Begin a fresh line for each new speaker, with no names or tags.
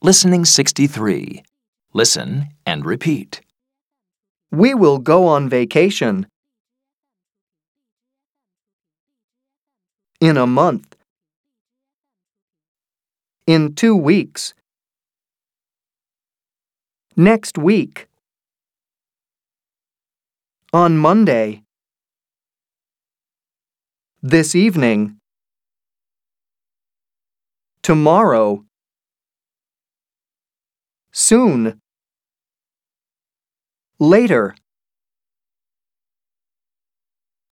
Listening 63. Listen and repeat.
We will go on vacation. In a month. In two weeks. Next week. On Monday. This evening. Tomorrow. Soon. Later.